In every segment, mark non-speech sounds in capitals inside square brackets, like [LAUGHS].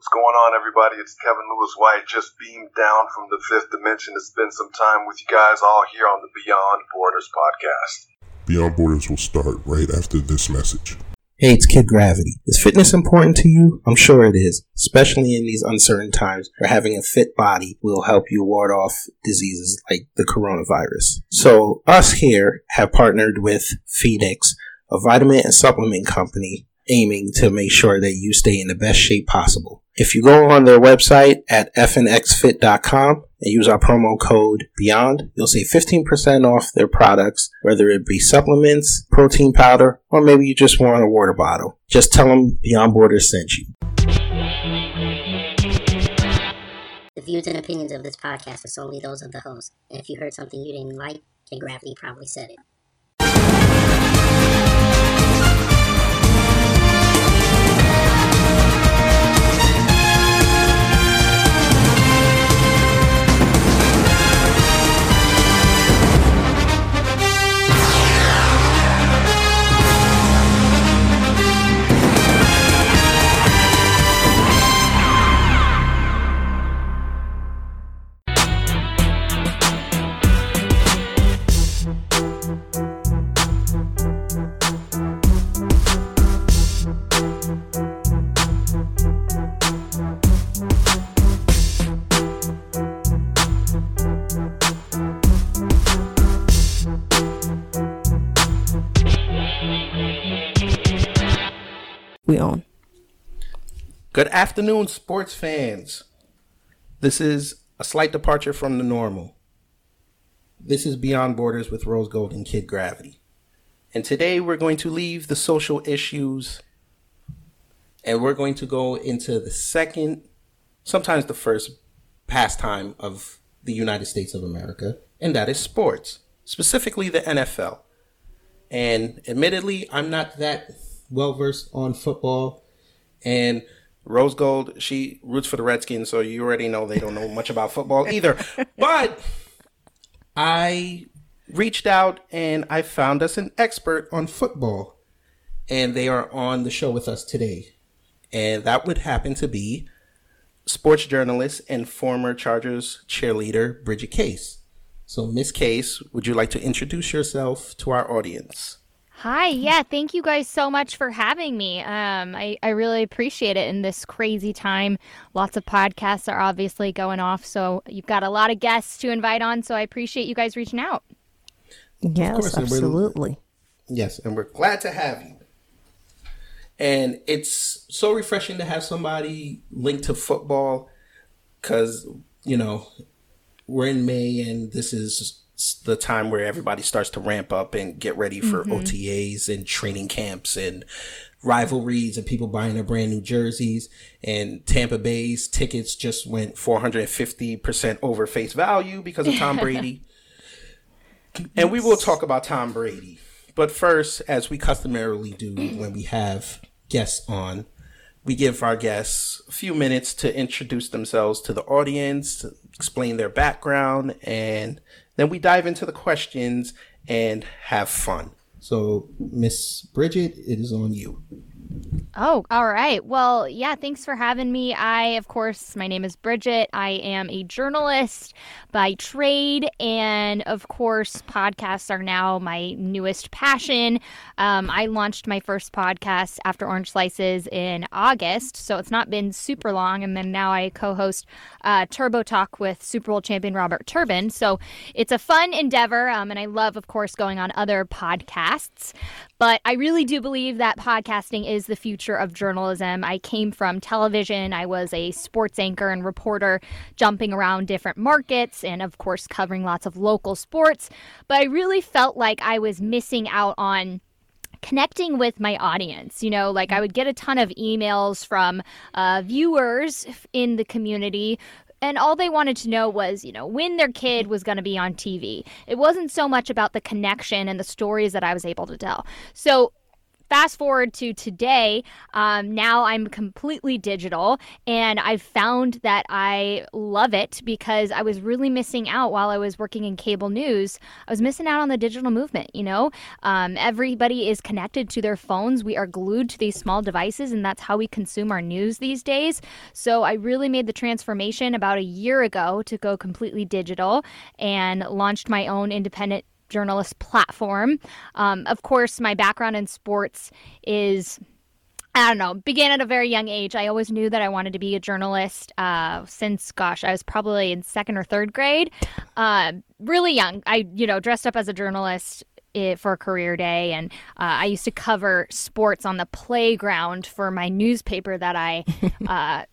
What's going on, everybody? It's Kevin Lewis White, just beamed down from the fifth dimension to spend some time with you guys all here on the Beyond Borders podcast. Beyond Borders will start right after this message. Hey, it's Kid Gravity. Is fitness important to you? I'm sure it is, especially in these uncertain times where having a fit body will help you ward off diseases like the coronavirus. So, us here have partnered with Phoenix, a vitamin and supplement company aiming to make sure that you stay in the best shape possible. If you go on their website at fnxfit.com and use our promo code BEYOND, you'll save 15% off their products, whether it be supplements, protein powder, or maybe you just want a water bottle. Just tell them Beyond Borders sent you. The views and opinions of this podcast are solely those of the host, and if you heard something you didn't like, then Gravity probably said it. Good afternoon, sports fans. This is a slight departure from the normal. This is Beyond Borders with Rose Gold and Kid Gravity. And today we're going to leave the social issues and we're going to go into the second, sometimes the first pastime of the United States of America, and that is sports, specifically the NFL. And admittedly, I'm not that well versed on football. And Rose Gold, she roots for the Redskins, so you already know they don't know much about football either. But I reached out and I found us an expert on football. And they are on the show with us today. And that would happen to be sports journalist and former Chargers cheerleader Bridget Case. So, Miss Case, would you like to introduce yourself to our audience? Hi, yeah, thank you guys so much for having me. Um, I, I really appreciate it in this crazy time. Lots of podcasts are obviously going off, so you've got a lot of guests to invite on, so I appreciate you guys reaching out. Yes, course, and absolutely. Yes, and we're glad to have you. And it's so refreshing to have somebody linked to football because, you know, we're in May and this is the time where everybody starts to ramp up and get ready for mm-hmm. OTAs and training camps and rivalries and people buying their brand new jerseys. And Tampa Bay's tickets just went 450% over face value because of Tom Brady. [LAUGHS] And we will talk about Tom Brady. But first, as we customarily do when we have guests on, we give our guests a few minutes to introduce themselves to the audience, to explain their background, and then we dive into the questions and have fun. So, Miss Bridget, it is on you. Oh, all right. Well, yeah, thanks for having me. I, of course, my name is Bridget. I am a journalist by trade. And of course, podcasts are now my newest passion. Um, I launched my first podcast after Orange Slices in August. So it's not been super long. And then now I co host uh, Turbo Talk with Super Bowl champion Robert Turbin. So it's a fun endeavor. Um, and I love, of course, going on other podcasts. But I really do believe that podcasting is the future of journalism. I came from television. I was a sports anchor and reporter, jumping around different markets and, of course, covering lots of local sports. But I really felt like I was missing out on connecting with my audience. You know, like I would get a ton of emails from uh, viewers in the community and all they wanted to know was, you know, when their kid was going to be on TV. It wasn't so much about the connection and the stories that I was able to tell. So fast forward to today, um, now I'm completely digital, and I've found that I love it because I was really missing out while I was working in cable news. I was missing out on the digital movement. You know, um, everybody is connected to their phones. We are glued to these small devices, and that's how we consume our news these days. So I really made the transformation about a year ago to go completely digital and launched my own independent journalist platform. Um, of course, my background in sports is. I don't know, began at a very young age. I always knew that I wanted to be a journalist uh, since, gosh, I was probably in second or third grade. Uh, really young. I, you know, dressed up as a journalist it, for a career day and uh, i used to cover sports on the playground for my newspaper that i [LAUGHS] uh,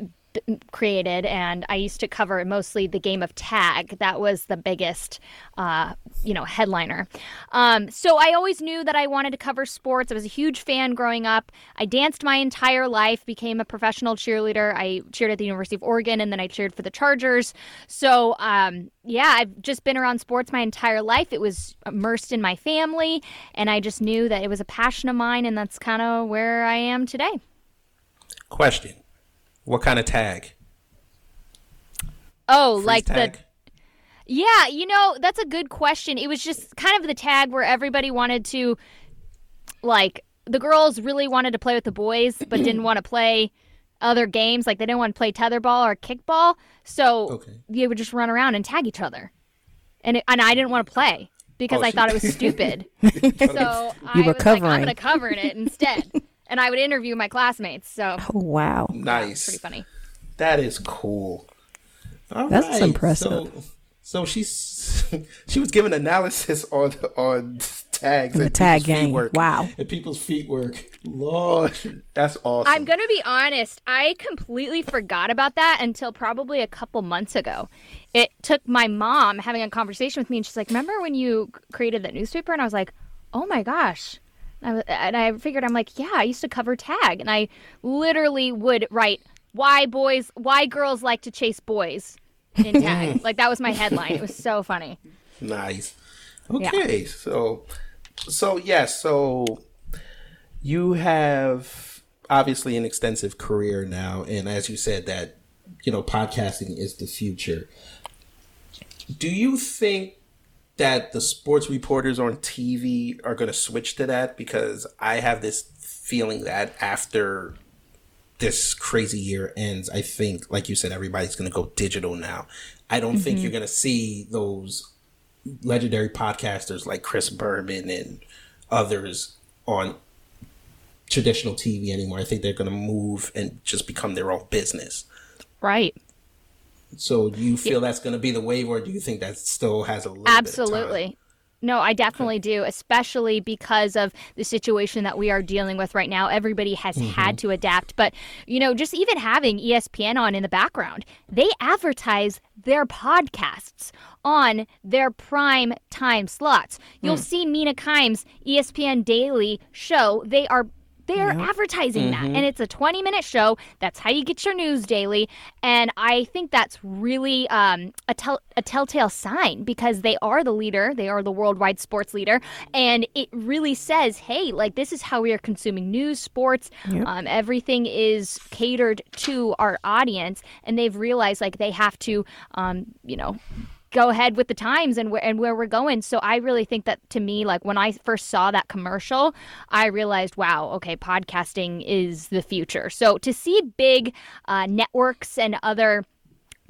created, and I used to cover mostly the game of tag. That was the biggest, uh, you know, headliner. Um, so I always knew that I wanted to cover sports. I was a huge fan growing up. I danced my entire life, became a professional cheerleader. I cheered at the University of Oregon, and then I cheered for the Chargers. So um, yeah, I've just been around sports my entire life. It was immersed in my family, and I just knew that it was a passion of mine, and that's kind of where I am today. Question what kind of tag? Oh, Freeze like tag? the Yeah, you know, that's a good question. It was just kind of the tag where everybody wanted to like the girls really wanted to play with the boys but didn't want to play other games like they didn't want to play tetherball or kickball so okay. they would just run around and tag each other and it, and I didn't want to play because oh, I thought it was [LAUGHS] stupid so you I were was covering. like I'm going to cover it instead [LAUGHS] and I would interview my classmates. So oh, wow, nice, pretty funny. That is cool. All That's right. impressive. So, so she's [LAUGHS] she was giving analysis on on tags and tag game. Work, wow, and people's feet work. Lord, that's awesome. I'm gonna be honest. I completely forgot about that until probably a couple months ago. It took my mom having a conversation with me, and she's like, "Remember when you created that newspaper?" And I was like, "Oh my gosh." I, and I figured I'm like, yeah, I used to cover tag, and I literally would write why boys, why girls like to chase boys in [LAUGHS] tag. like that was my headline. It was so funny. Nice. Okay, yeah. so so yes, yeah, so you have obviously an extensive career now, and as you said that you know podcasting is the future. Do you think that the sports reporters on TV are going to switch to that because I have this feeling that after this crazy year ends, I think, like you said, everybody's going to go digital now. I don't mm-hmm. think you're going to see those legendary podcasters like Chris Berman and others on traditional TV anymore. I think they're going to move and just become their own business. Right. So do you feel yeah. that's going to be the wave, or do you think that still has a little absolutely? No, I definitely do, especially because of the situation that we are dealing with right now. Everybody has mm-hmm. had to adapt. But, you know, just even having ESPN on in the background, they advertise their podcasts on their prime time slots. You'll mm. see Mina Kimes' ESPN Daily show. They are they are yep. advertising mm-hmm. that. And it's a 20 minute show. That's how you get your news daily. And I think that's really um, a, tell- a telltale sign because they are the leader, they are the worldwide sports leader. And it really says, hey, like this is how we are consuming news, sports. Yep. Um, everything is catered to our audience. And they've realized like they have to, um, you know, go ahead with the times and where and where we're going. So I really think that to me, like when I first saw that commercial, I realized, wow, okay, podcasting is the future. So to see big uh, networks and other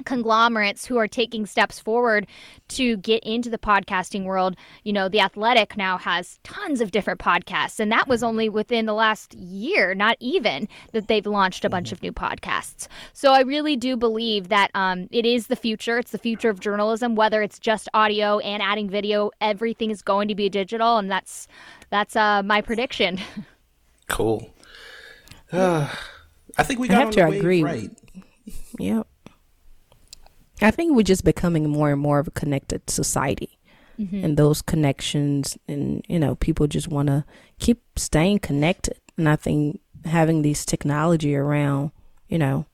conglomerates who are taking steps forward to get into the podcasting world. You know, The Athletic now has tons of different podcasts, and that was only within the last year, not even, that they've launched a bunch of new podcasts. So I really do believe that um, it is the future. It's the future of journalism, whether it's just audio and adding video, everything is going to be digital, and that's that's uh, my prediction. cool. Uh, [LAUGHS] [SIGHS] I think we got I have to agree. Right. Yep. I think we're just becoming more and more of a connected society. Mm-hmm. And those connections, and you know, people just want to keep staying connected. And I think having these technology around, you know,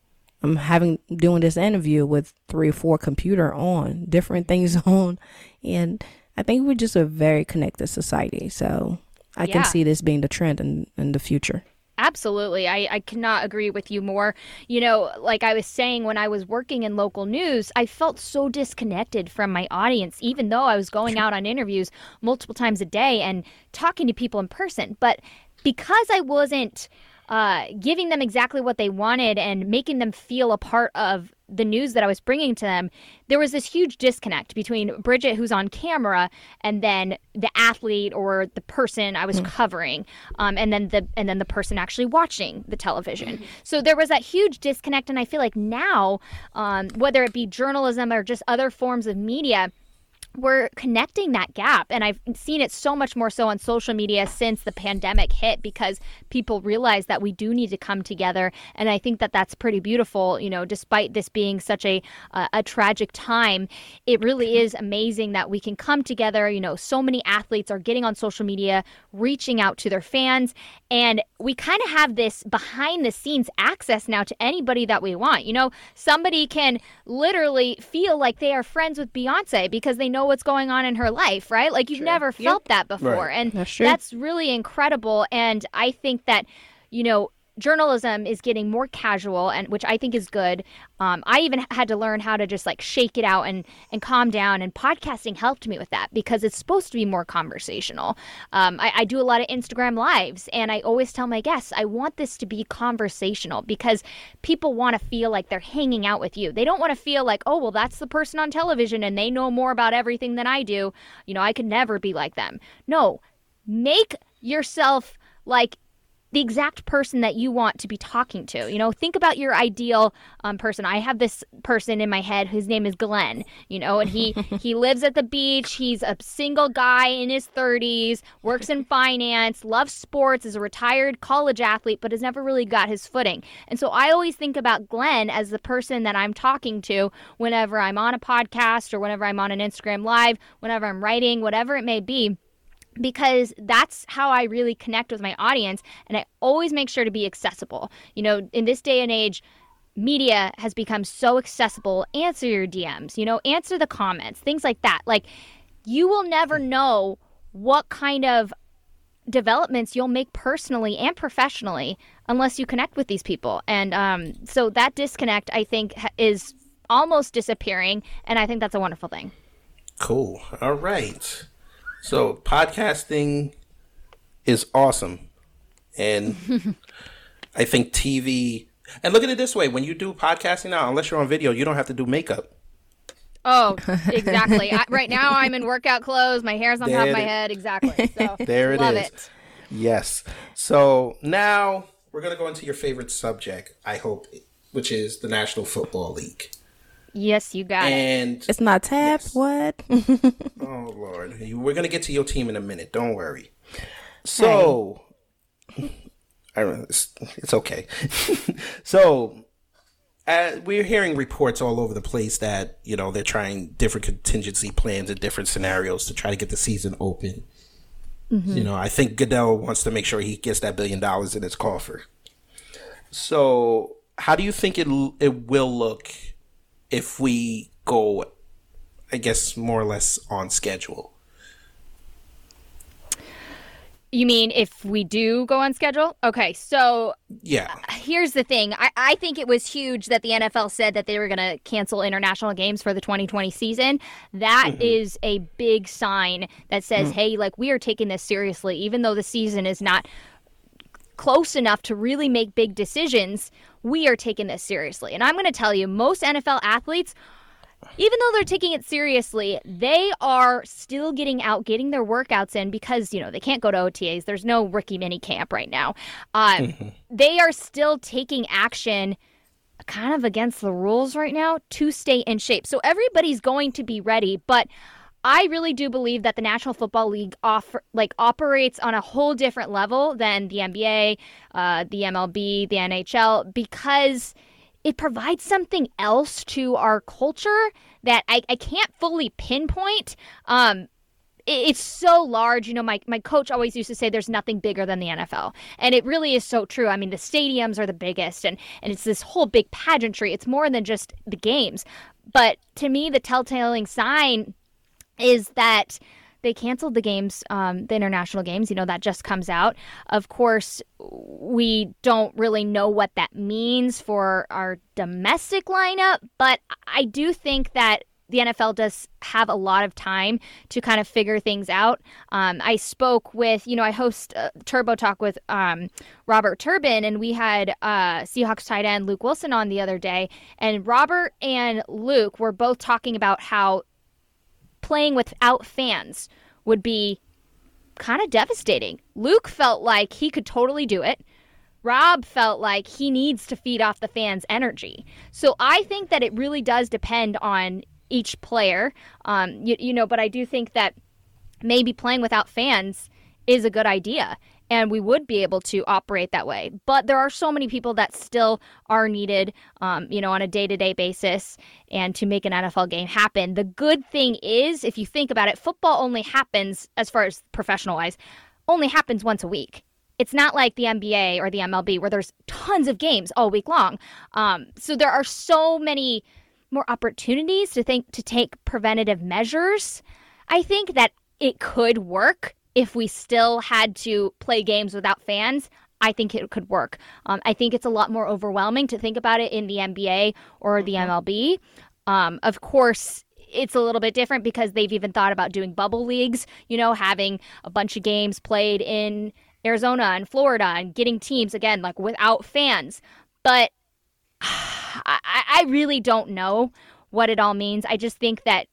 I'm having doing this interview with three or four computer on, different things [LAUGHS] on, and I think we're just a very connected society. So I Yeah. can see this being the trend in, in the future. Absolutely. I, I cannot agree with you more. You know, like I was saying, when I was working in local news, I felt so disconnected from my audience, even though I was going out on interviews multiple times a day and talking to people in person. But because I wasn't uh, giving them exactly what they wanted and making them feel a part of the news that I was bringing to them, there was this huge disconnect between Bridget, who's on camera, and then the athlete or the person I was covering, um, and then the and then the person actually watching the television. So there was that huge disconnect, and I feel like now, um, whether it be journalism or just other forms of media we're connecting that gap. And i've seen it so much more so on social media since the pandemic hit because people realize that we do need to come together. And i think that that's pretty beautiful you know despite this being such a uh, a tragic time it really is amazing that we can come together. You know so many athletes are getting on social media reaching out to their fans and we kind of have this behind the scenes access now to anybody that we want. You know somebody can literally feel like they are friends with beyonce because they know what's going on in her life right? Like you've never felt that before Right. and That's that's really incredible and i think that you know journalism is getting more casual and which i think is good. Um, i even had to learn how to just like shake it out and and calm down and podcasting helped me with that because it's supposed to be more conversational. Um, I, I do a lot of instagram lives and i always tell my guests i want this to be conversational because people want to feel like they're hanging out with you. They don't want to feel like oh well that's the person on television and they know more about everything than i do you know i could never be like them. No. Make yourself like the exact person that you want to be talking to. You know, think about your ideal um, person. I have this person in my head whose name is Glenn. You know, and he [LAUGHS] he lives at the beach. He's a single guy in his 30s, works in finance, loves sports, is a retired college athlete, but has never really got his footing. And so I always think about Glenn as the person that I'm talking to whenever I'm on a podcast or whenever I'm on an Instagram live, whenever I'm writing, whatever it may be because that's how I really connect with my audience. And I always make sure to be accessible. You know, in this day and age, media has become so accessible. Answer your DMs, you know, answer the comments, things like that. Like, you will never know what kind of developments you'll make personally and professionally unless you connect with these people. And um, so that disconnect, I think, is almost disappearing. And I think that's a wonderful thing. Cool. All right. So podcasting is awesome. And [LAUGHS] I think TV and look at it this way, when you do podcasting now, unless you're on video, you don't have to do makeup. Oh, [LAUGHS] exactly. I, right now, I'm in workout clothes. My hair's on top of my it- head. Exactly. [LAUGHS] So There it is. it. Yes. So now we're gonna go into your favorite subject, I hope, which is the National Football League. Yes, you got it. It's not tapped. What? [LAUGHS] Oh Lord, we're gonna get to your team in a minute. Don't worry. So, [LAUGHS] I don't- it's, it's okay. [LAUGHS] so, uh, we're hearing reports all over the place that you know they're trying different contingency plans and different scenarios to try to get the season open. You know, I think Goodell wants to make sure he gets that billion dollars in his coffer. So, how do you think it it will look if we go I guess more or less on schedule. You mean if we do go on schedule? Okay, so Yeah. here's the thing. I, I think it was huge that the NFL said that they were going to cancel international games for the 2020 season. That mm-hmm. is a big sign that says, mm. hey, like we are taking this seriously, even though the season is not close enough to really make big decisions. We are taking this seriously. And I'm going to tell you, most NFL athletes even though they're taking it seriously, they are still getting out, getting their workouts in because, you know, they can't go to OTAs. There's no rookie mini camp right now. Uh, they are still taking action kind of against the rules right now to stay in shape. So everybody's going to be ready, but I really do believe that the National Football League offer like operates on a whole different level than the NBA, uh, the MLB, the NHL because it provides something else to our culture that I, I can't fully pinpoint. Um, it's so large. You know, my, my coach always used to say there's nothing bigger than the NFL. And it really is so true. I mean, the stadiums are the biggest and, and it's this whole big pageantry. It's more than just the games. But to me, the telltale sign is that they canceled the games, um, the international games. You know, that just comes out. Of course, we don't really know what that means for our domestic lineup, but I do think that the NFL does have a lot of time to kind of figure things out. Um, I spoke with, you know, I host uh, Turbo Talk with um, Robert Turbin, and we had uh, Seahawks tight end Luke Wilson on the other day. And Robert and Luke were both talking about how playing without fans would be kind of devastating. Luke felt like he could totally do it. Rob felt like he needs to feed off the fans' energy. So I think that it really does depend on each player. Um, you, you know, but I do think that maybe playing without fans is a good idea and we would be able to operate that way. But there are so many people that still are needed, um, you know, on a day to day basis and to make an NFL game happen. The good thing is, if you think about it, football only happens, as far as professional wise, only happens once a week. It's not like the NBA or the MLB where there's tons of games all week long. Um, so there are so many more opportunities to think to take preventative measures. I think that it could work if we still had to play games without fans, I think it could work. Um, I think it's a lot more overwhelming to think about it in the NBA or the MLB. Mm-hmm. Um, of course, it's a little bit different because they've even thought about doing bubble leagues, you know, having a bunch of games played in Arizona and Florida and getting teams, again, like without fans. But [SIGHS] I, I really don't know what it all means. I just think that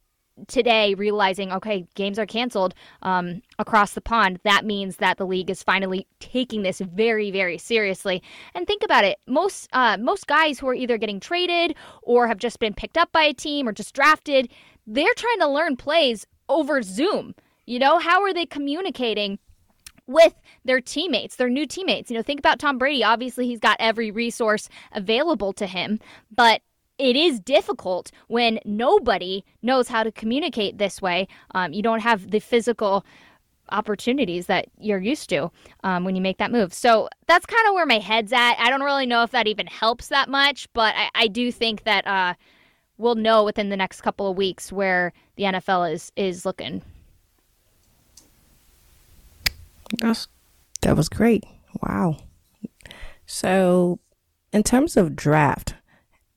today realizing okay games are canceled um, across the pond that means that the league is finally taking this very very seriously and think about it most uh, most guys who are either getting traded or have just been picked up by a team or just drafted they're trying to learn plays over zoom you know how are they communicating with their teammates, their new teammates. You know, think about Tom Brady. Obviously, he's got every resource available to him, but it is difficult when nobody knows how to communicate this way. Um, you don't have the physical opportunities that you're used to um, when you make that move. So that's kind of where my head's at. I don't really know if that even helps that much, but I, I do think that uh, we'll know within the next couple of weeks where the NFL is is looking. That was great. Wow. So, in terms of draft,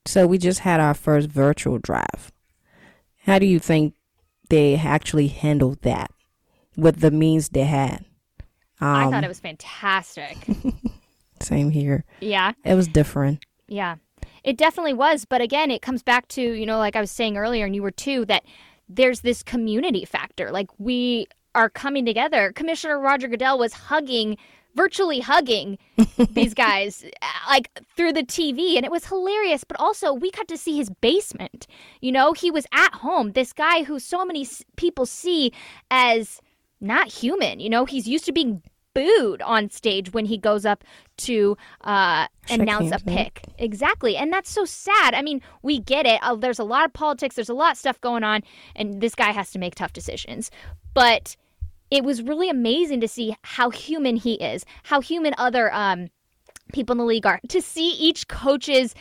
so we just had our first virtual drive. How do you think they actually handled that with the means they had? Um, I thought it was fantastic. [LAUGHS] same here. Yeah. It was different. Yeah. It definitely was. But again, it comes back to, you know, like I was saying earlier, and you were too, that there's this community factor. Like we are coming together. Commissioner Roger Goodell was hugging virtually hugging [LAUGHS] these guys like through the TV and it was hilarious but also we got to see his basement you know he was at home this guy who so many people see as not human you know he's used to being booed on stage when he goes up to uh, announce a pick. Exactly. And that's so sad. I mean, we get it. Uh, there's a lot of politics, there's a lot of stuff going on, and this guy has to make tough decisions. But it was really amazing to see how human he is, how human other um, people in the league are. To see each coach's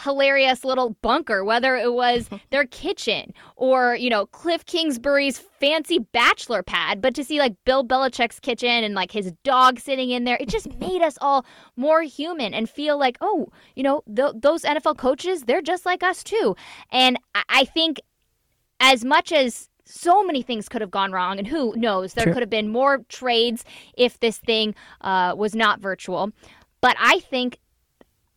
hilarious little bunker, whether it was [LAUGHS] their kitchen or, you know, Cliff Kingsbury's fancy bachelor pad, but to see like Bill Belichick's kitchen and like his dog sitting in there, it just made us all more human and feel like, oh, you know, th- those NFL coaches, they're just like us too. And I, I think as much as so many things could have gone wrong, and who knows? There could have been more trades if this thing uh, was not virtual. But I think,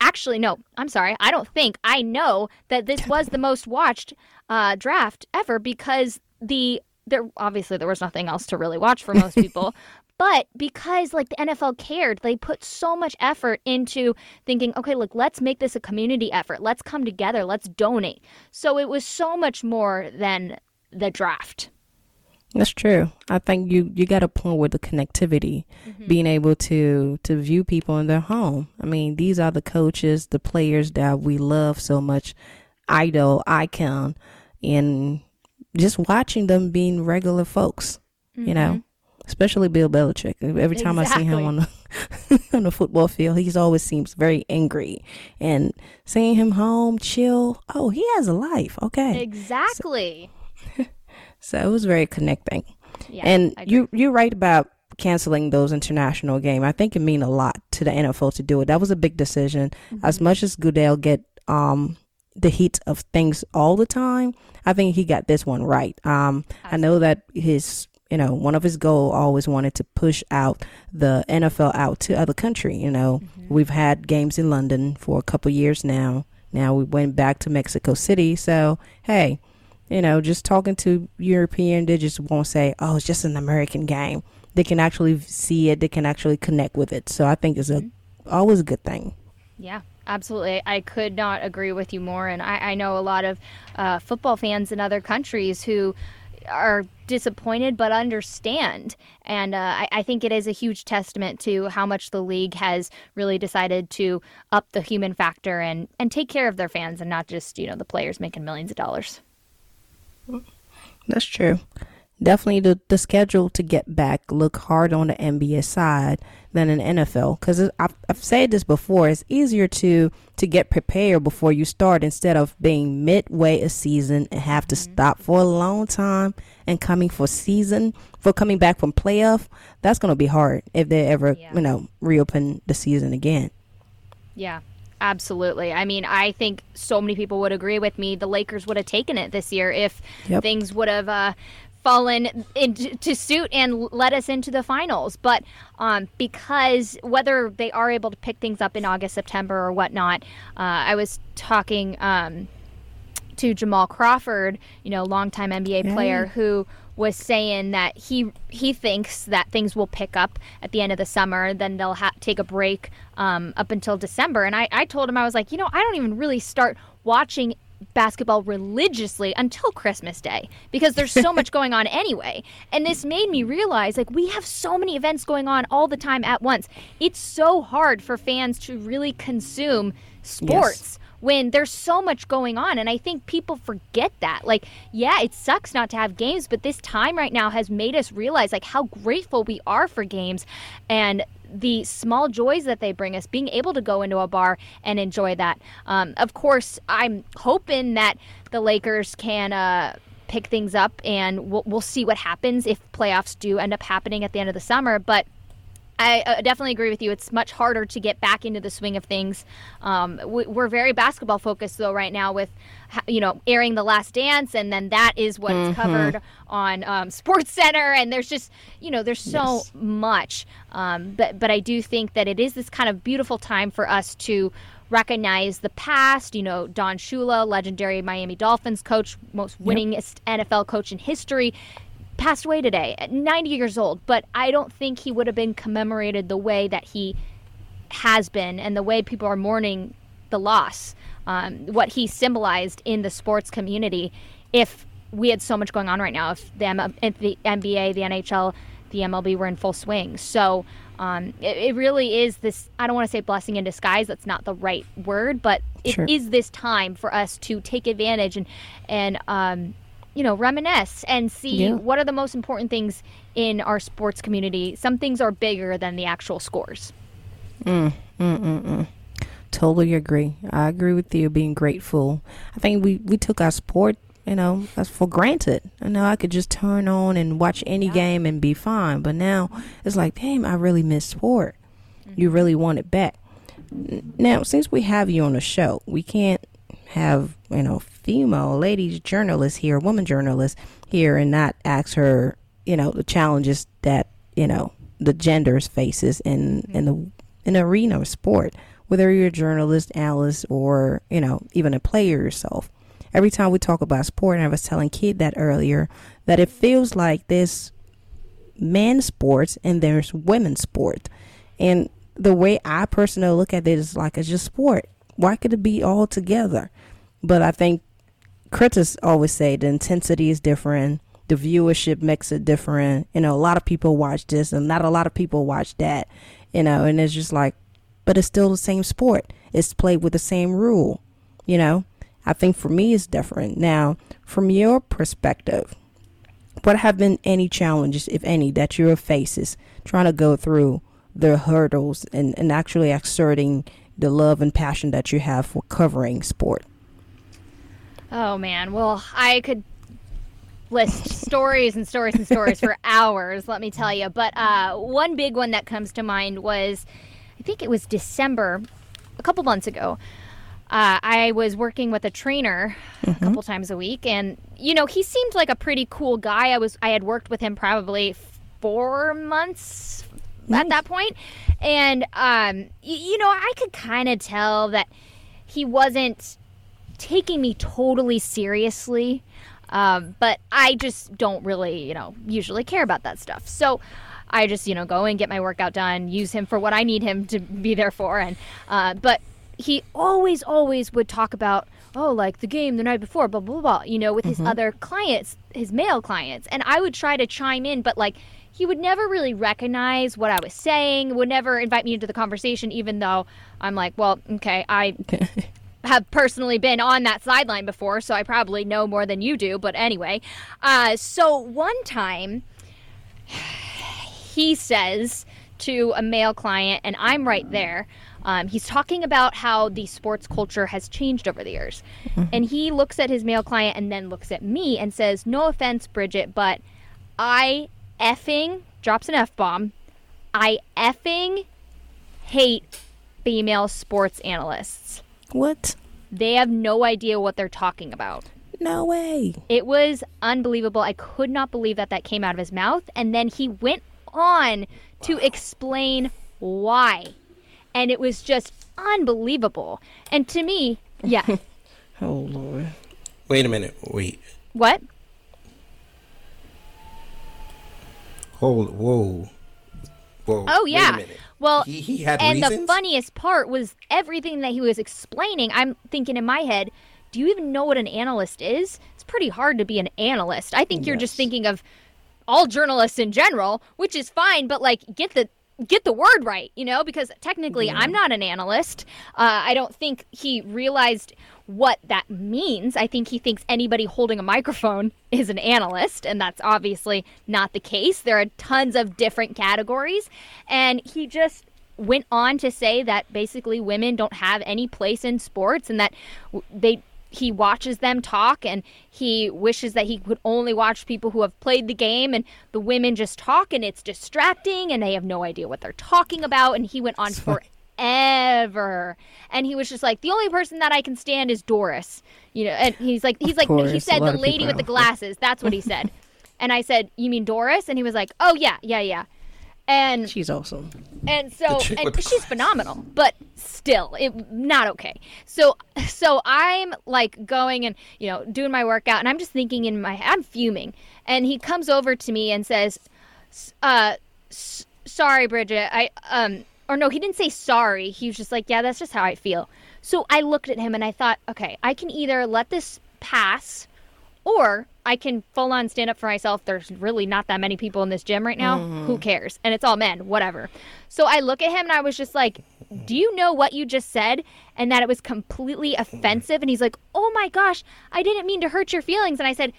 actually, no, I'm sorry. I don't think. I know that this [LAUGHS] was the most watched uh, draft ever because the there obviously there was nothing else to really watch for most [LAUGHS] people. But because like the NFL cared, they put so much effort into thinking, okay, look, let's make this a community effort. Let's come together. Let's donate. So it was so much more than the draft. That's true. I think you you got a point with the connectivity, mm-hmm. being able to to view people in their home. I mean, these are the coaches, the players that we love so much, idol, icon, and just watching them being regular folks. you know, especially Bill Belichick. Every time I see him on the [LAUGHS] on the football field, he's always seems very angry. And seeing him home, chill. Oh, he has a life. Okay, Exactly. so [LAUGHS] it was very connecting. Yeah, and you you're right about canceling those international game. I think it mean a lot to the NFL to do it. That was a big decision. As much as Goodell get um the heat of things all the time, I think he got this one right. Um I know that his you know, one of his goal always wanted to push out the NFL out to other country. You know, we've had games in London for a couple years now. Now we went back to Mexico City. So hey, you know, just talking to European, they just won't say, "Oh, it's just an American game." They can actually see it. They can actually connect with it. So I think it's a always a good thing. Yeah, absolutely. I could not agree with you more. And I, I know a lot of uh, football fans in other countries who are disappointed but understand. And uh, I, I think it is a huge testament to how much the league has really decided to up the human factor and, and take care of their fans and not just, you know, the players making millions of dollars. That's true. Definitely the, the schedule to get back look hard on the NBA side than an NFL because I've, I've said this before. It's easier to to get prepared before you start instead of being midway a season and have to mm-hmm. stop for a long time and coming for season for coming back from playoff. That's gonna be hard if they ever Yeah. you know reopen the season again. Yeah, absolutely. I mean, I think so many people would agree with me. The Lakers would have taken it this year if Yep. things would have uh, fallen into suit and led us into the finals. But um, because whether they are able to pick things up in August, September, or whatnot, uh, I was talking. Um, to Jamal Crawford, you know, longtime NBA player who was saying that he he thinks that things will pick up at the end of the summer. Then they'll ha- take a break um, up until December. And I, I told him I was like, you know, I don't even really start watching basketball religiously until Christmas Day because there's so much [LAUGHS] going on anyway. And this made me realize like we have so many events going on all the time at once. It's so hard for fans to really consume sports when there's so much going on and i think people forget that. Like yeah it sucks not to have games but this time right now has made us realize like how grateful we are for games and the small joys that they bring us being able to go into a bar and enjoy that. Um, of course i'm hoping that the lakers can uh, pick things up and we'll, we'll see what happens if playoffs do end up happening at the end of the summer but I uh, definitely agree with you. It's much harder to get back into the swing of things. Um, we, we're very basketball focused though right now with, you know, airing the Last Dance, and then that is what's covered on um, Sports Center, and there's just, you know, there's so much. Um, but but I do think that it is this kind of beautiful time for us to recognize the past. You know, Don Shula, legendary Miami Dolphins coach, most winningest NFL coach in history passed away today at 90 years old, but I don't think he would have been commemorated the way that he has been and the way people are mourning the loss, um, what he symbolized in the sports community if we had so much going on right now, if the, M- if the NBA, the NHL, the MLB were in full swing. So um, it, it really is this, I don't want to say blessing in disguise, that's not the right word, but it is Sure. this time for us to take advantage and, and, um, you know, reminisce and see Yeah. what are the most important things in our sports community. Some things are bigger than the actual scores. Mm mm mm. Totally agree. I agree with you being grateful. I think we, we took our sport, you know, as for granted. I know I could just turn on and watch any game and be fine. But now it's like, damn, I really miss sport. You really want it back. Now, since we have you on the show, we can't have, you know, female ladies journalists here, woman journalists here and not ask her, you know, the challenges that, you know, the genders faces in in the in arena of sport, whether you're a journalist, analyst, or you know even a player yourself. Every time we talk about sport, and I was telling Kid that earlier, that it feels like there's men's sports and there's women's sport, and the way I personally look at it is like it's just sport. Why could it be all together? But I think critics always say the intensity is different the viewership makes it different. You know a lot of people watch this and not a lot of people watch that you know and it's just like but it's still the same sport. It's played with the same rule you know? I think for me it's different. Now from your perspective what have been any challenges, if any, that you're faces trying to go through the hurdles and, and actually exerting the love and passion that you have for covering sport? Oh man, well, I could list stories and stories and stories for [LAUGHS] hours, let me tell you. But uh, one big one that comes to mind was I think it was December, a couple months ago. Uh, I was working with a trainer a couple times a week, and you know he seemed like a pretty cool guy. I was I had worked with him probably four months at that point, and um, y- you know I could kind of tell that he wasn't taking me totally seriously. Um, but I just don't really, you know, usually care about that stuff. So I just, you know, go and get my workout done, use him for what I need him to be there for. And, uh, but he always, always would talk about, oh, like the game the night before, blah, blah, blah, you know, with his other clients, his male clients. And I would try to chime in, but like, he would never really recognize what I was saying, would never invite me into the conversation, even though I'm like, well, okay, I [LAUGHS] have personally been on that sideline before, so I probably know more than you do. But anyway, uh, so one time he says to a male client, and I'm right there. Um, he's talking about how the sports culture has changed over the years. And he looks at his male client and then looks at me and says, No offense, Bridget, but I effing, drops an F bomb, I effing hate female sports analysts. What? They have no idea what they're talking about. No way. It was unbelievable. I could not believe that that came out of his mouth. And then he went on to explain why. And it was just unbelievable. And to me, yeah. [LAUGHS] Oh Lord. Wait a minute. Wait. what? Hold. Whoa. Oh, yeah. Well, He, he had and reasons. the funniest part was everything that he was explaining. I'm thinking in my head, do you even know what an analyst is? It's pretty hard to be an analyst. I think you're just thinking of all journalists in general, which is fine, but like get the get the word right, you know, because technically I'm not an analyst. Uh, I don't think he realized what that means. I think he thinks anybody holding a microphone [LAUGHS] is an analyst, and that's obviously not the case. There are tons of different categories, and he just went on to say that basically women don't have any place in sports and that they he watches them talk and he wishes that he could only watch people who have played the game and the women just talk and it's distracting and they have no idea what they're talking about and he went on forever and he was just like the only person that I can stand is Doris. You know and he's like he's like he course, a said the lady with the don't. glasses. That's what he said. [LAUGHS] And I said you mean Doris? And he was like oh yeah yeah yeah. And She's awesome. and so and with the she's phenomenal but still it not okay. So so i'm like going and you know doing my workout and i'm just thinking in my head i'm fuming. And he comes over to me and says uh s- sorry bridget i um or no he didn't say sorry he was just like yeah that's just how i feel so i looked at him and i thought okay i can either let this pass or I can full on stand up for myself. There's really not that many people in this gym right now. Who mm-hmm. cares? And it's all men, whatever. So I look at him and I was just like, Do you know what you just said? And that it was completely offensive. And he's like, Oh my gosh, I didn't mean to hurt your feelings. And I said,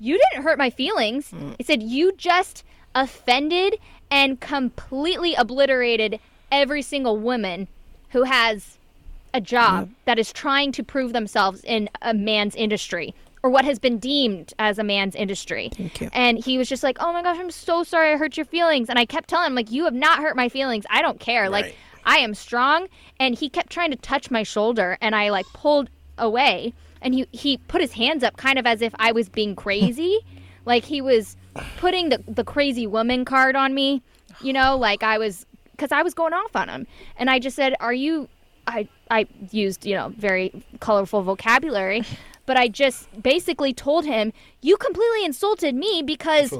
You didn't hurt my feelings. Mm. I said, You just offended and completely obliterated every single woman who has a job that is trying to prove themselves in a man's industry or what has been deemed as a man's industry. Thank you. And he was just like, "Oh my gosh, I'm so sorry I hurt your feelings." And I kept telling him like, "You have not hurt my feelings. I don't care. Like I am strong." And he kept trying to touch my shoulder and I like pulled away and he he put his hands up kind of as if I was being crazy. [LAUGHS] like he was putting the the crazy woman card on me, you know, like I was cuz I was going off on him. And I just said, "Are you I I used, you know, very colorful vocabulary, [LAUGHS] but I just basically told him, "You completely insulted me because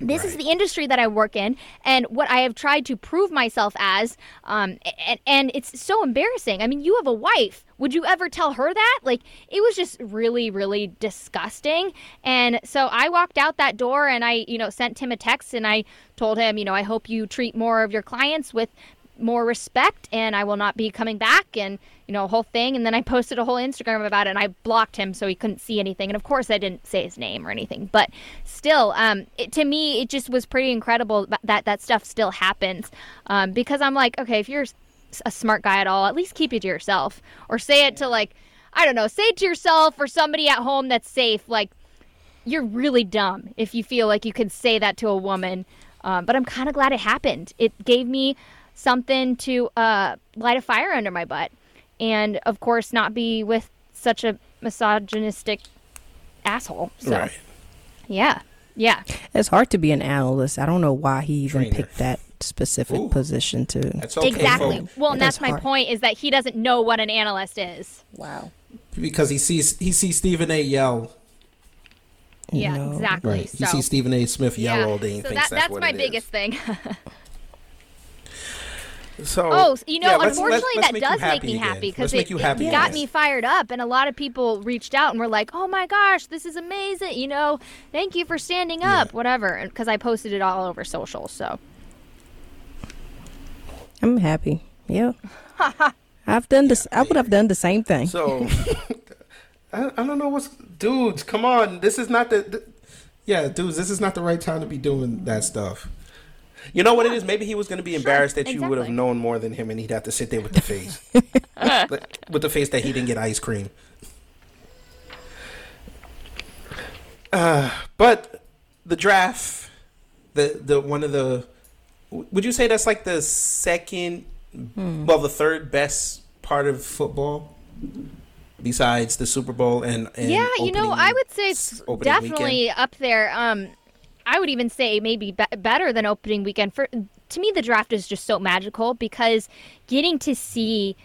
this is the industry that I work in and what I have tried to prove myself as. Um, and, and it's so embarrassing. I mean, you have a wife. Would you ever tell her that? Like, it was just really, really disgusting. And so I walked out that door and I, you know, sent him a text and I told him, you know, I hope you treat more of your clients with more respect and I will not be coming back and you know a whole thing. And then I [LAUGHS] posted a whole Instagram about it and I blocked him so he couldn't see anything. And of course I didn't say his name or anything. But still um it, to me it just was pretty incredible that that stuff still happens. Um because I'm like okay if you're a smart guy at all at least keep it to yourself. Or say it to like I don't know say it to yourself or somebody at home that's safe like you're really dumb if you feel like you could say that to a woman. Um, but I'm kind of glad it happened. It gave me something to uh, light a fire under my butt. And of course, not be with such a misogynistic asshole. So, Right. yeah. Yeah. It's hard to be an analyst. I don't know why he even Trainer. picked that specific Ooh. position to. That's okay. exactly. folks. Well, and That's that's my hard. point is that he doesn't know what an analyst is. Wow. Because he sees he sees Stephen A. yell. Yeah, No. exactly. Right. So, He sees Stephen A. Smith yell yeah. all day and so thinks that, that's, that's what my it is. biggest thing. [LAUGHS] So, Oh, you know, yeah, let's- unfortunately, let's- let's that make does make me again. happy because it, you it got again. me fired up, and a lot of people reached out and were like, "Oh my gosh, this is amazing!" You know, thank you for standing up, whatever. Because I posted it all over social, so I'm happy. Yeah. [LAUGHS] I've done this. I would have done the same thing. So, [LAUGHS] I, I don't know what's dudes. Come on, this is not the, the. Yeah, dudes, this is not the right time to be doing that stuff. You know what it is? Maybe he was going to be embarrassed that you would have known more than him, and he'd have to sit there with the face, [LAUGHS] with the face that he didn't get ice cream. Uh, but the draft, the the one of the, would you say that's like the second, well, the third best part of football? besides the Super Bowl and, and yeah, you know, I would say it's definitely weekend? up there. Um, I would even say maybe be- better than opening weekend. For to me, the draft is just so magical because getting to see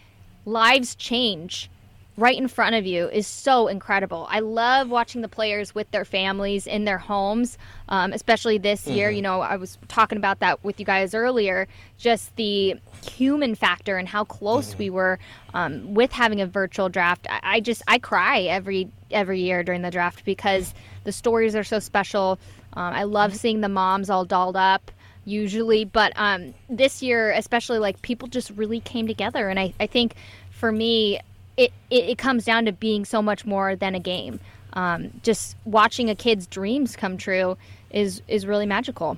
lives change right in front of you is so incredible. I love watching the players with their families in their homes, um, especially this year. You know, I was talking about that with you guys earlier. Just the human factor and how close we were um, with having a virtual draft. I, I just I cry every every year during the draft because the stories are so special. Um, I love seeing the moms all dolled up usually but um, this year especially like people just really came together and i, I think for me it, it, it comes down to being so much more than a game um, just watching a kid's dreams come true is is really magical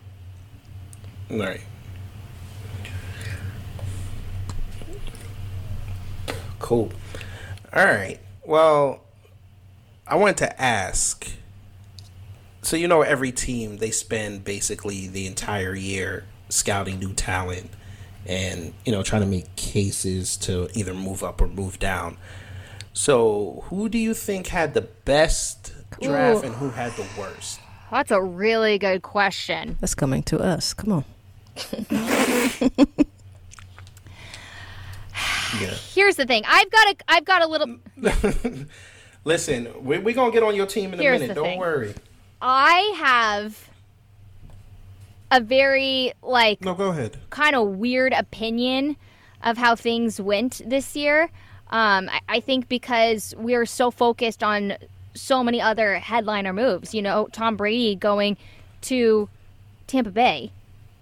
Right. Cool. All right. Well, I wanted to ask. So you know, every team they spend basically the entire year scouting new talent, and you know, trying to make cases to either move up or move down. So, who do you think had the best draft, Ooh. and who had the worst? that's a really good question That's coming to us. Come on. Yeah. here's the thing i've got a i've got a little [LAUGHS] Listen, we're we gonna get on your team in a Here's minute. Don't thing. worry. I have a very like No, go ahead. kind of weird opinion of how things went this year. Um, I, I think because we are so focused on so many other headliner moves, you know, Tom Brady going to Tampa Bay.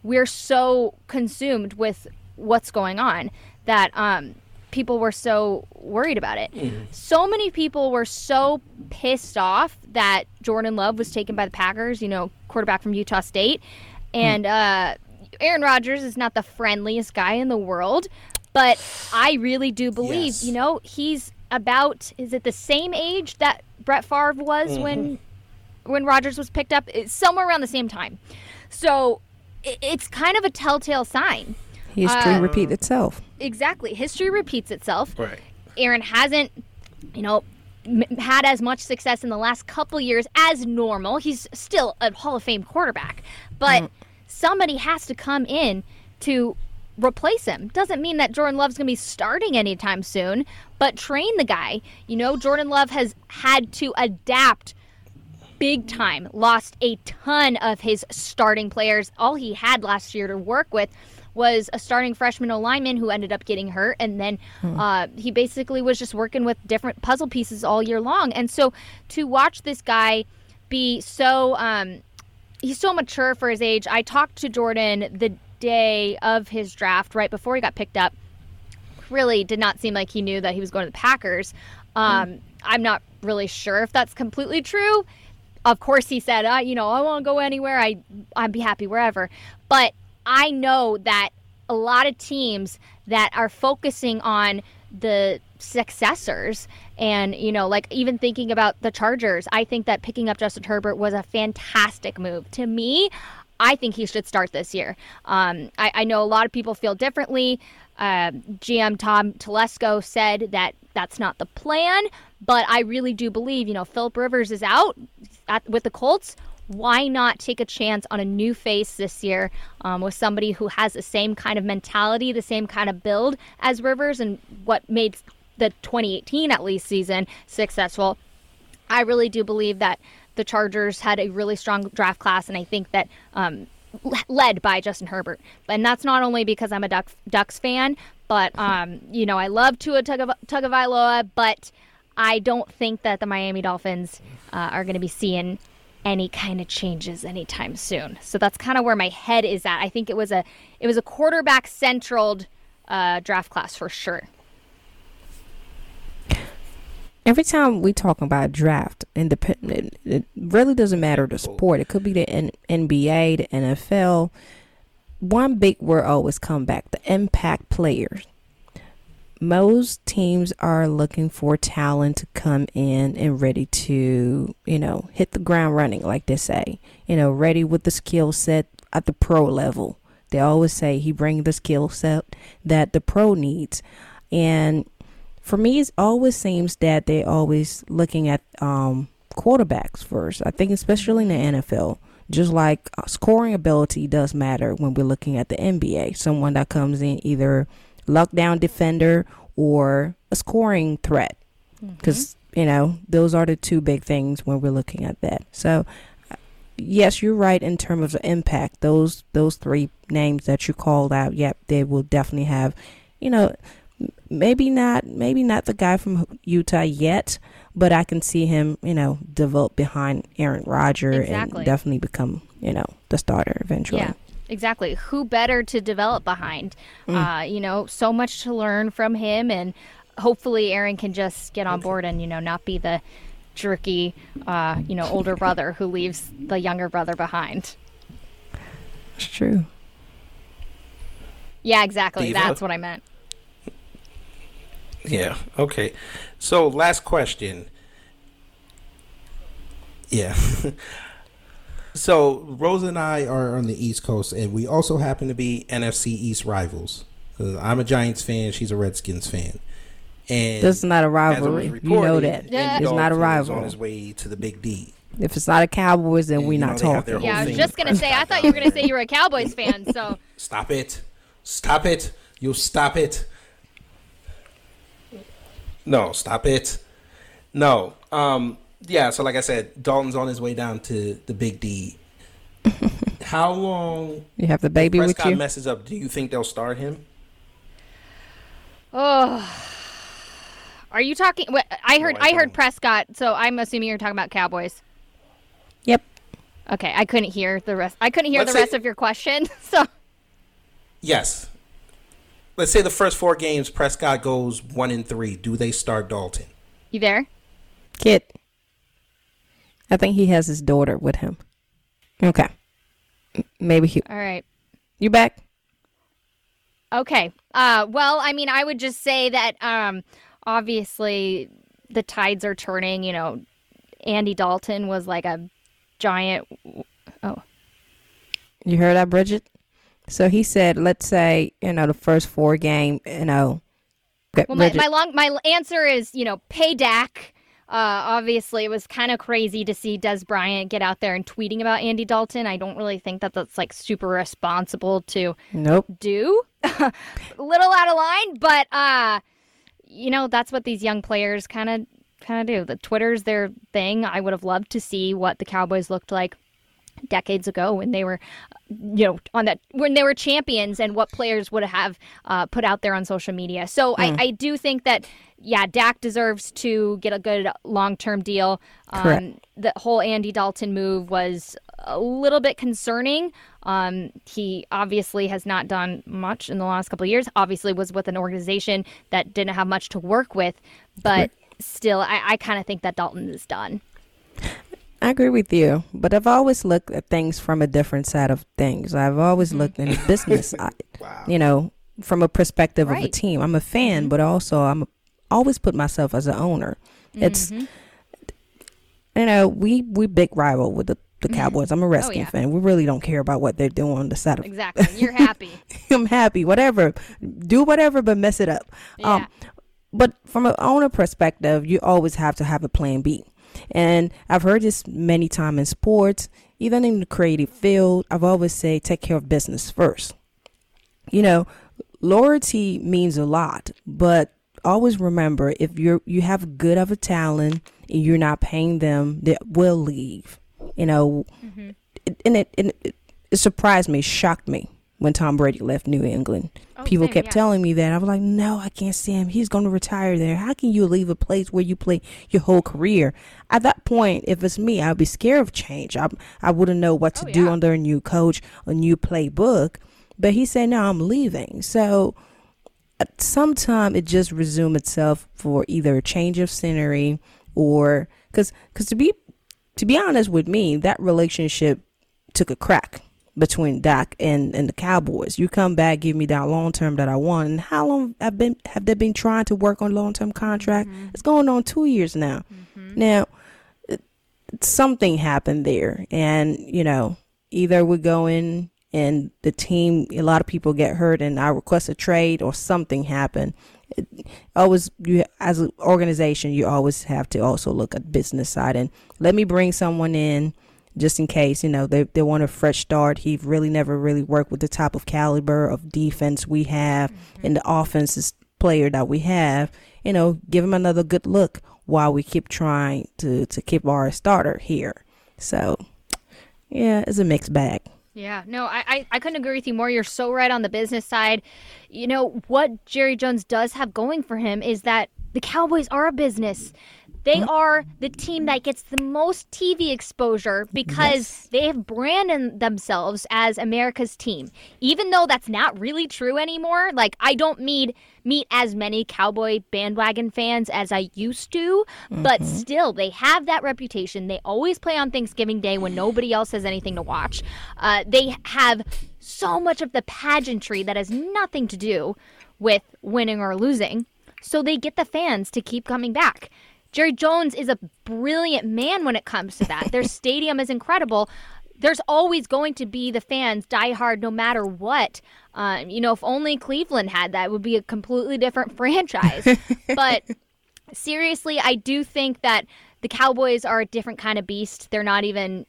We're so consumed with what's going on that um, people were so worried about it. So many people were so pissed off that Jordan Love was taken by the Packers, you know, quarterback from Utah State. And uh, Aaron Rodgers is not the friendliest guy in the world, but I really do believe, Yes. you know, he's about is it the same age that Brett Favre was when when Rodgers was picked up? It's somewhere around the same time. So i- it's kind of a telltale sign. History Uh, repeat itself. Exactly. History repeats itself. Right. Aaron hasn't, you know, had as much success in the last couple years as normal. He's still a Hall of Fame quarterback, but mm. somebody has to come in to replace him. Doesn't mean that Jordan Love's going to be starting anytime soon, but train the guy. You know, Jordan Love has had to adapt big time. Lost a ton of his starting players. All he had last year to work with was a starting freshman lineman who ended up getting hurt, and then uh, he basically was just working with different puzzle pieces all year long. And so to watch this guy be so um, he's so mature for his age. I talked to Jordan the day of his draft, right before he got picked up, really did not seem like he knew that he was going to the Packers. Um, I'm not really sure if that's completely true. Of course, he said, uh, you know, I won't go anywhere. I I'd be happy wherever. But I know that a lot of teams that are focusing on the successors and you know like even thinking about the chargers i think that picking up justin herbert was a fantastic move. To me i think he should start this year. Um, I, I know a lot of people feel differently. Uh, gm tom telesco said that that's not the plan but i really do believe you know philip rivers is out at, with the colts why not take a chance on a new face this year um, with somebody who has the same kind of mentality, the same kind of build as Rivers, and what made the 2018 at least season successful? I really do believe that the Chargers had a really strong draft class, and I think that. Um, led by Justin Herbert, and that's not only because I'm a Duck, Ducks fan, but um, you know I love Tua Tagovailoa, but I don't think that the Miami Dolphins uh, are going to be seeing any kind of changes anytime soon. So that's kind of where my head is at. I think it was a it was a quarterback centered uh, draft class for sure. Every time we talk about draft, independent, it really doesn't matter the sport. It could be the N- NBA, the NFL. One big word always come back: the impact players most teams are looking for talent to come in and ready to, you know, hit the ground running, like they say, you know, ready with the skill set at the pro level. They always say he brings the skill set that the pro needs. And for me, it always seems that they're always looking at um, quarterbacks first. I think, especially in the NFL, just like uh, scoring ability does matter when we're looking at the NBA. Someone that comes in either lockdown defender or a scoring threat. Because mm-hmm. you know those are the two big things when we're looking at that. So yes you're right in terms of impact. Those those three names that you called out yep they will definitely have you know maybe not maybe not the guy from utah yet but i can see him you know develop behind aaron rodgers exactly. and definitely become you know the starter eventually. Yeah exactly. Who better to develop behind? Mm. Uh, you know, so much to learn from him, and hopefully Aaron can just get on board and you know not be the jerky, uh, you know, older brother who leaves the younger brother behind. It's true. Yeah, exactly. Diva. That's what I meant. Yeah. Okay. So, last question. Yeah. [LAUGHS] So Rose and I are on the East Coast, and we also happen to be NFC East rivals. I'm a Giants fan; she's a Redskins fan. And this is not a rivalry. Reported, you know that. Yeah. It's not a rival. On his way to the Big D. If it's not a Cowboys, then we're not talking. Yeah, I was just gonna say. I thought you were gonna say you were a Cowboys fan. So [LAUGHS] stop it, stop it, you stop it. No, stop it. No. Um, yeah, so like I said, Dalton's on his way down to the Big D. [LAUGHS] How long? You have the baby with you. messes up. Do you think they'll start him? Oh, are you talking? I heard. No, I, I heard Prescott. So I'm assuming you're talking about Cowboys. Yep. Okay, I couldn't hear the rest. I couldn't hear Let's the rest of your question. [LAUGHS] So. Yes. Let's say the first four games, Prescott goes one and three. Do they start Dalton? You there? Kit. I think he has his daughter with him. Okay. Maybe he. All right. You back? Okay. Uh, well, I mean, I would just say that um, obviously the tides are turning. You know, Andy Dalton was like a giant. Oh. You heard that, Bridget? So he said, let's say, you know, the first four game, you know. Okay, well, my, my long my answer is, you know, pay Dak uh, obviously, it was kind of crazy to see Dez Bryant get out there and tweeting about Andy Dalton. I don't really think that that's like super responsible to nope. do. a [LAUGHS] little out of line, but uh, you know that's what these young players kind of kind of do. The Twitter's their thing. I would have loved to see what the Cowboys looked like decades ago when they were you know on that when they were champions and what players would have uh, put out there on social media. So I, I do think that yeah Dak deserves to get a good long-term deal. Um, Correct. the whole Andy Dalton move was a little bit concerning. Um, he obviously has not done much in the last couple of years. Obviously was with an organization that didn't have much to work with but still I, I kind of think that Dalton is done I agree with you, but I've always looked at things from a different side of things. I've always mm-hmm. looked in the business [LAUGHS] side, you know, from a perspective of a team. I'm a fan, mm-hmm. but also I'm a, always put myself as an owner. It's mm-hmm. you know we we big rival with the, the Cowboys. I'm a oh, Redskins yeah. fan. We really don't care about what they're doing on the side of. exactly you're happy [LAUGHS] I'm happy, whatever, do whatever, but mess it up. Um, Yeah. but from an owner perspective, you always have to have a plan B. And I've heard this many times in sports, even in the creative field. I've always say take care of business first. You know, loyalty means a lot, but always remember if you're you have good of a talent and you're not paying them, they will leave. You know, it, and it, and it it surprised me, shocked me when Tom Brady left New England. Oh, People same, kept yeah. telling me that. I was like, no, I can't see him. He's going to retire there. How can you leave a place where you play your whole career? At that point, if it's me, I'd be scared of change. I I wouldn't know what to Oh, do yeah. under a new coach, a new playbook. But he said, no, I'm leaving. So at some time it just resume itself for either a change of scenery or because because to be to be honest with me that relationship took a crack between Dak and and the Cowboys. You come back, give me that long term that I want. And how long have been have they been trying to work on long term contract? Mm-hmm. It's going on two years now. Mm-hmm. Now it- something happened there, and you know either we go in and the team a lot of people get hurt and I request a trade or something happened. It, always you as an organization you always have to also look at business side and let me bring someone in just in case you know they they want a fresh start. He really never really worked with the type of caliber of defense we have mm-hmm. and the offenses player that we have. You know, give him another good look while we keep trying to to keep our starter here. So yeah, it's a mixed bag. Yeah, no, I, I, I couldn't agree with you more. You're so right on the business side. You know, what Jerry Jones does have going for him is that the Cowboys are a business. They are the team that gets the most TV exposure because they have branded themselves as America's team. Even though that's not really true anymore, like I don't meet meet as many cowboy bandwagon fans as I used to, but still they have that reputation. They always play on Thanksgiving Day when nobody else has anything to watch. Uh, they have so much of the pageantry that has nothing to do with winning or losing. So they get the fans to keep coming back. Jerry Jones is a brilliant man when it comes to that. Their [LAUGHS] stadium is incredible. There's always going to be the fans die hard no matter what. Um, you know, if only Cleveland had that, it would be a completely different [LAUGHS] franchise. but seriously, I do think that the Cowboys are a different kind of beast. They're not even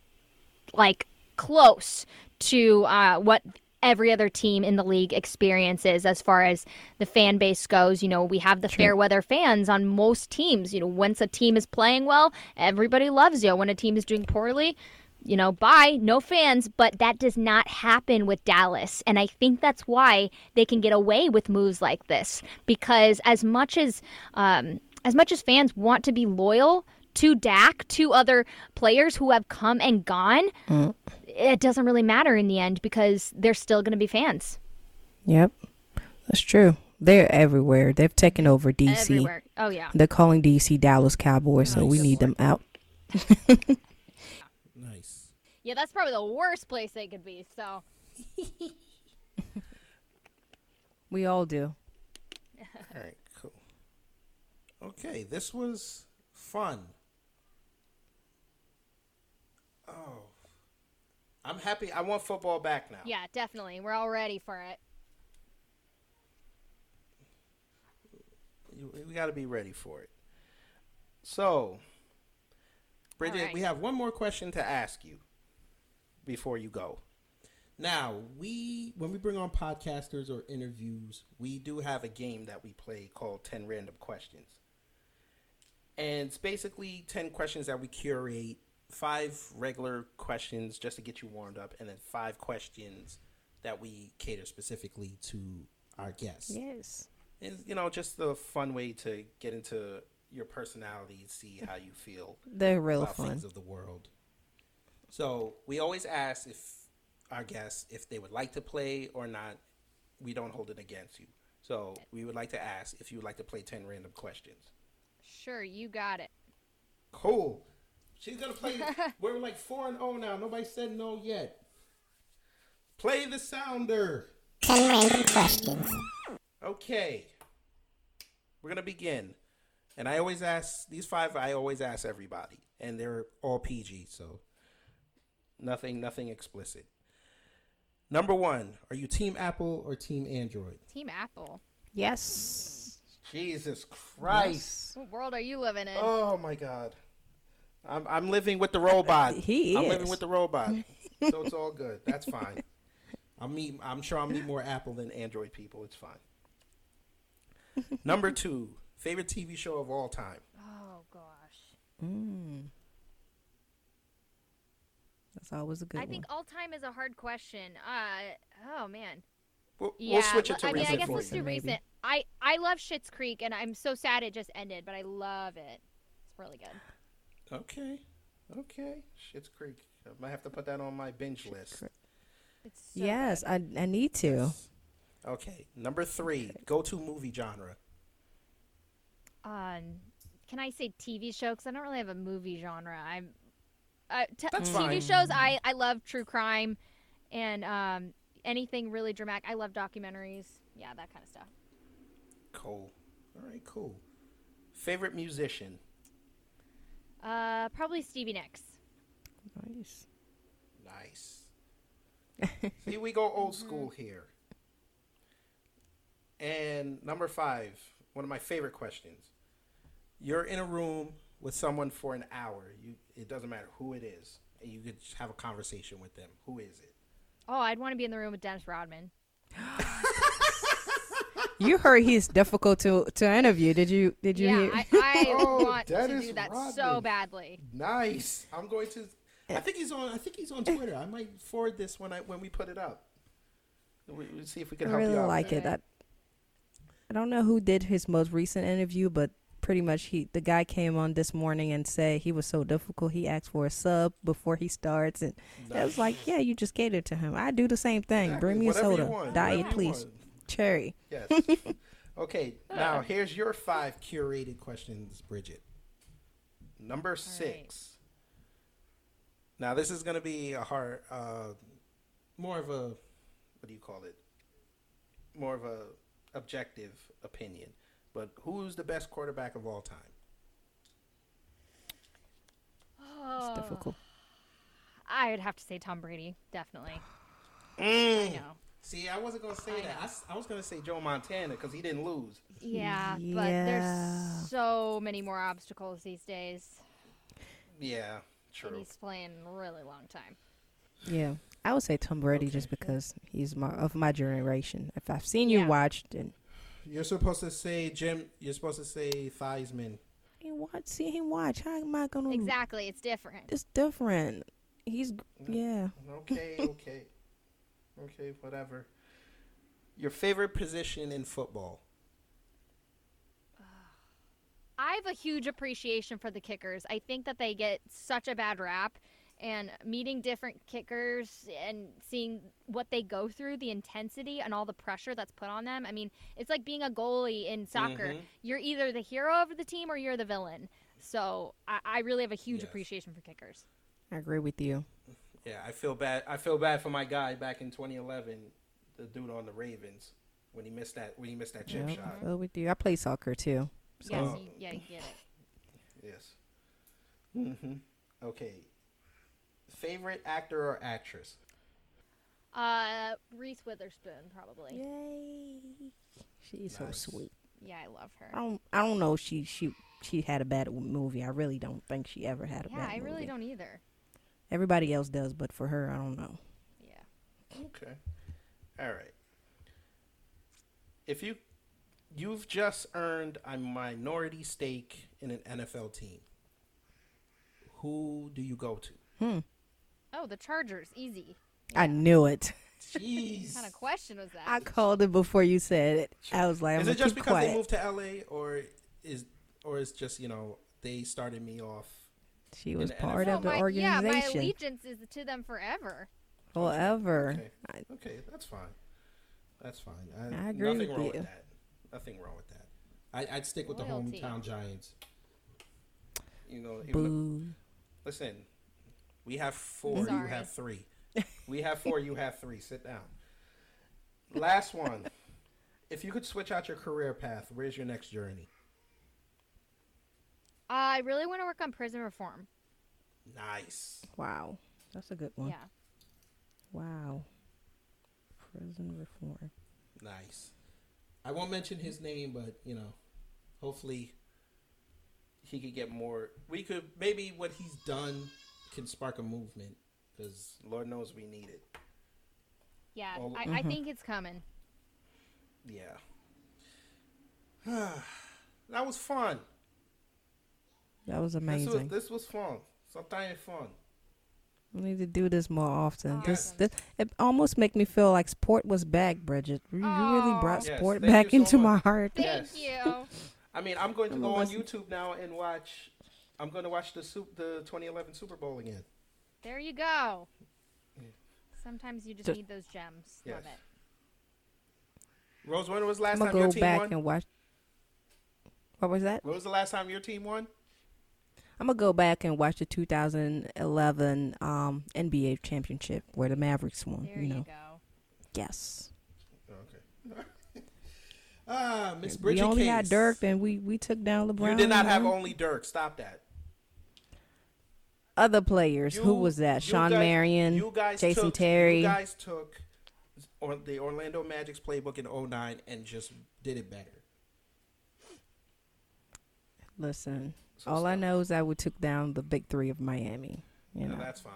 like close to uh, what every other team in the league experiences as far as the fan base goes. You know, we have the fair weather fans on most teams. You know, once a team is playing well, everybody loves you. When a team is doing poorly, you know, bye, no fans. But that does not happen with Dallas. And I think that's why they can get away with moves like this. Because as much as um, as much as fans want to be loyal to Dak, to other players who have come and gone, mm. it doesn't really matter in the end because they're still going to be fans Yep, that's true. They're everywhere. They've taken over DC. everywhere. Oh yeah. They're calling DC Dallas Cowboys, so we need them out. [LAUGHS] Nice. Yeah, that's probably the worst place they could be. So [LAUGHS] We all do. All right, cool. Okay, this was fun. Oh, I'm happy. I want football back now. yeah, definitely, we're all ready for it. We got to be ready for it. So, Bridget, right. we have one more question to ask you before you go. Now, we when we bring on podcasters or interviews, we do have a game that we play called 10 random questions. And it's basically 10 questions that we curate five regular questions just to get you warmed up, and then five questions that we cater specifically to our guests. Yes. And you know, just the fun way to get into your personality, see how you feel They're real about fun. things of the world. So we always ask if our guests if they would like to play or not. We don't hold it against you. So we would like to ask if you would like to play ten random questions. Sure, you got it. Cool. She's gonna play. [LAUGHS] we're like four and oh now. Nobody said no yet. Play the sounder. Ten random questions. Okay. We're gonna begin. And I always ask these five I always ask everybody. And they're all PG, so nothing nothing explicit. Number one, are you team Apple or team Android? Team Apple. Yes. Jesus Christ. What world are you living in? Oh my god. I'm I'm living with the robot. [LAUGHS] He is. I'm living with the robot. [LAUGHS] so it's all good. That's fine. I'll meet I'm sure I'll meet more Apple than Android people. It's fine. Number two, favorite TV show of all time. Oh gosh. Mm. That's always a good I one. think all time is a hard question. Uh oh man. We'll, Yeah, we'll switch it to I mean, I guess for let's you. do maybe. recent. I I love Schitt's Creek, and I'm so sad it just ended, but I love it. It's really good. Okay. Okay. Schitt's Creek. I might have to put that on my binge list. Creek. It's so yes, good. I I need to. Okay. Number three, go to movie genre. Um, can I say TV show? Because I don't really have a movie genre. I'm uh, t- That's TV fine. shows. I I love true crime, and um anything really dramatic. I love documentaries. Yeah, that kind of stuff. Cool. All right, cool. Favorite musician. Uh, probably Stevie Nicks. Nice. Nice. [LAUGHS] See, we go old school here. And number five, one of my favorite questions. You're in a room with someone for an hour. You it doesn't matter who it is, and you could just have a conversation with them. Who is it? Oh, I'd want to be in the room with Dennis Rodman. [LAUGHS] [LAUGHS] You heard he's difficult to to interview. Did you did you yeah, hear? I, I [LAUGHS] Oh, want to do that so badly. Nice. I'm going to. I think he's on. I think he's on eh. Twitter. I might forward this when I when we put it up. We, we'll see if we I can help really you out. like it. I, I don't know who did his most recent interview, but pretty much he the guy came on this morning and said he was so difficult. He asked for a sub before he starts, and I was like, yeah, you just catered to him. I do the same thing. Exactly. Bring me a Whatever you soda, diet, please, want. Cherry. Yes. [LAUGHS] okay. Now here's your five curated questions, Bridget. Number six. Now this is going to be a hard, uh, more of a, what do you call it? More of a objective opinion. But who's the best quarterback of all time? Oh, It's difficult. I would have to say Tom Brady, definitely. Mm. I know. See, I wasn't going to say I that. I, I, s- I was going to say Joe Montana because he didn't lose. Yeah, but there's so many more obstacles these days. Yeah, And true. he's playing a really long time. Yeah, I would say Tom Brady just because he's my of my generation. If I've seen you Yeah. watch, then You're supposed to say Jim. You're supposed to say Theismann. I ain't watch, see him watch. How am I gonna? Exactly, it's different. It's different. He's mm. yeah. Okay, okay. Okay, whatever. Your favorite position in football? I have a huge appreciation for the kickers. I think that they get such a bad rap, and meeting different kickers and seeing what they go through, the intensity and all the pressure that's put on them. I mean, it's like being a goalie in soccer. Mhm. You're either the hero of the team or you're the villain. So I, I really have a huge Yes. appreciation for kickers. I agree with you. Yeah, I feel bad. I feel bad for my guy back in 2011, the dude on the Ravens when he missed that when he missed that chip Yep, shot. I feel with you. I play soccer too. Yes, Oh. you, yeah, you get it. Yes. Mm-hmm. Okay. Favorite actor or actress? Uh, Reese Witherspoon, probably. Yay! She's so sweet. Yeah, I love her. I don't. I don't know. if She she she had a bad movie. I really don't think she ever had a yeah, bad Yeah, I really movie. don't either. Everybody else does, but for her, I don't know. Yeah. Okay. All right. If you you've just earned a minority stake in an NFL team, who do you go to? Hmm. Oh, the Chargers, easy. I knew it. Jeez. What kind of question was that? I called it before you said it. I was like, I'm is it just keep because quiet. they moved to LA, or is or is just you know they started me off? She was the part of the my, yeah, my organization allegiance is to them forever. forever. Okay. Okay, that's fine. That's fine. I agree nothing with wrong you. with that. Nothing wrong with that. I, I'd stick with Loyalty. the hometown Giants. You know, even though- listen, we have four. You have three. We have four. You have three. Sit down. Last one. [LAUGHS] If you could switch out your career path, where's your next journey? I really want to work on prison reform. Nice. Wow, that's a good one. Yeah. Wow. Prison reform. Nice. I won't mention his name, but you know, hopefully he could get more. We could maybe what he's done can spark a movement because Lord knows we need it. Yeah, All- I, I mm-hmm. think it's coming. Yeah. [SIGHS] that was fun. That was This amazing. was this was fun. Sometimes fun. we need to do this more often. Oh, This, this, it almost make me feel like sport was back, Bridget. You, you really brought Aw. Yes, sport back so into my heart. Thank Yes. you. [LAUGHS] I mean, I'm going to I'm go a on listen- YouTube now and watch. I'm going to watch the soup, the 2011 Super Bowl again. There you go. Sometimes you just Just- need those gems. Love it. Rose, when was last time you won? I'm time gonna your go team back won? and watch. What was that? When was the last time your team won? I'm gonna go back and watch the 2011 um, NBA championship where the Mavericks won. There you you, know, go. yes. Okay. [LAUGHS] ah, Miss we Bridget only had Dirk, and we we took down LeBron. You did not have only Dirk. Stop that. other players. Who was that? Shawn guys- Marion, you guys Jason took, Terry. You guys took or the Orlando Magic's playbook in 09 and just did it better. Listen, So all I know is that we took down the big three of Miami. You No, know, that's fine.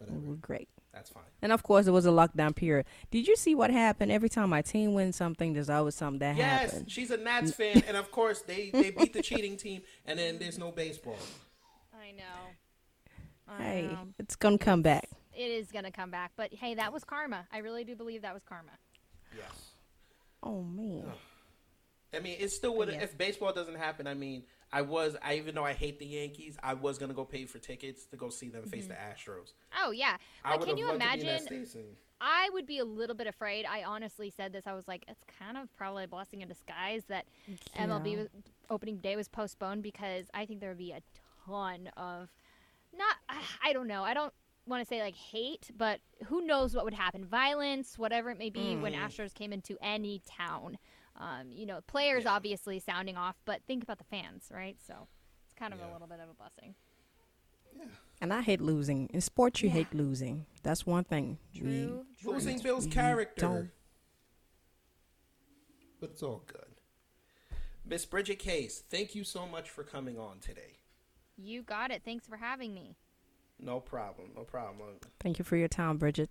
we Whatever. were great. That's fine. And of course, it was a lockdown period. Did you see what happened? Every time my team wins something, there's always something that Yes, happens. she's a Nats fan, and of course they [LAUGHS] they beat the cheating team, and then there's no baseball. I know. I Hey, know. it's gonna come back. It is going to come back. But hey, that was karma. I really do believe that was karma. Yes. Oh man. I mean, it still would. Yeah. If baseball doesn't happen, I mean, I was. I even though I hate the Yankees, I was gonna go pay for tickets to go see them face mm-hmm. the Astros. Oh, yeah. I But would can you be imagine? I would be a little bit afraid. I honestly said this. I was like, it's kind of probably a blessing in disguise that MLB was, opening day was postponed because I think there would be a ton of not. I don't know. I don't want to say like hate, but who knows what would happen? Violence, whatever it may be, when mm-hmm. Astros came into any town. Um, you know, players obviously sounding off, but think about the fans, right? So it's kind of a little bit of a blessing. Yeah. And I hate losing. In sports, you hate losing. That's one thing. True. true. Losing Bill's you character. don't- But it's all good. Miss Bridget Case, thank you so much for coming on today. You got it. Thanks for having me. No problem. No problem. Thank you for your time, Bridget.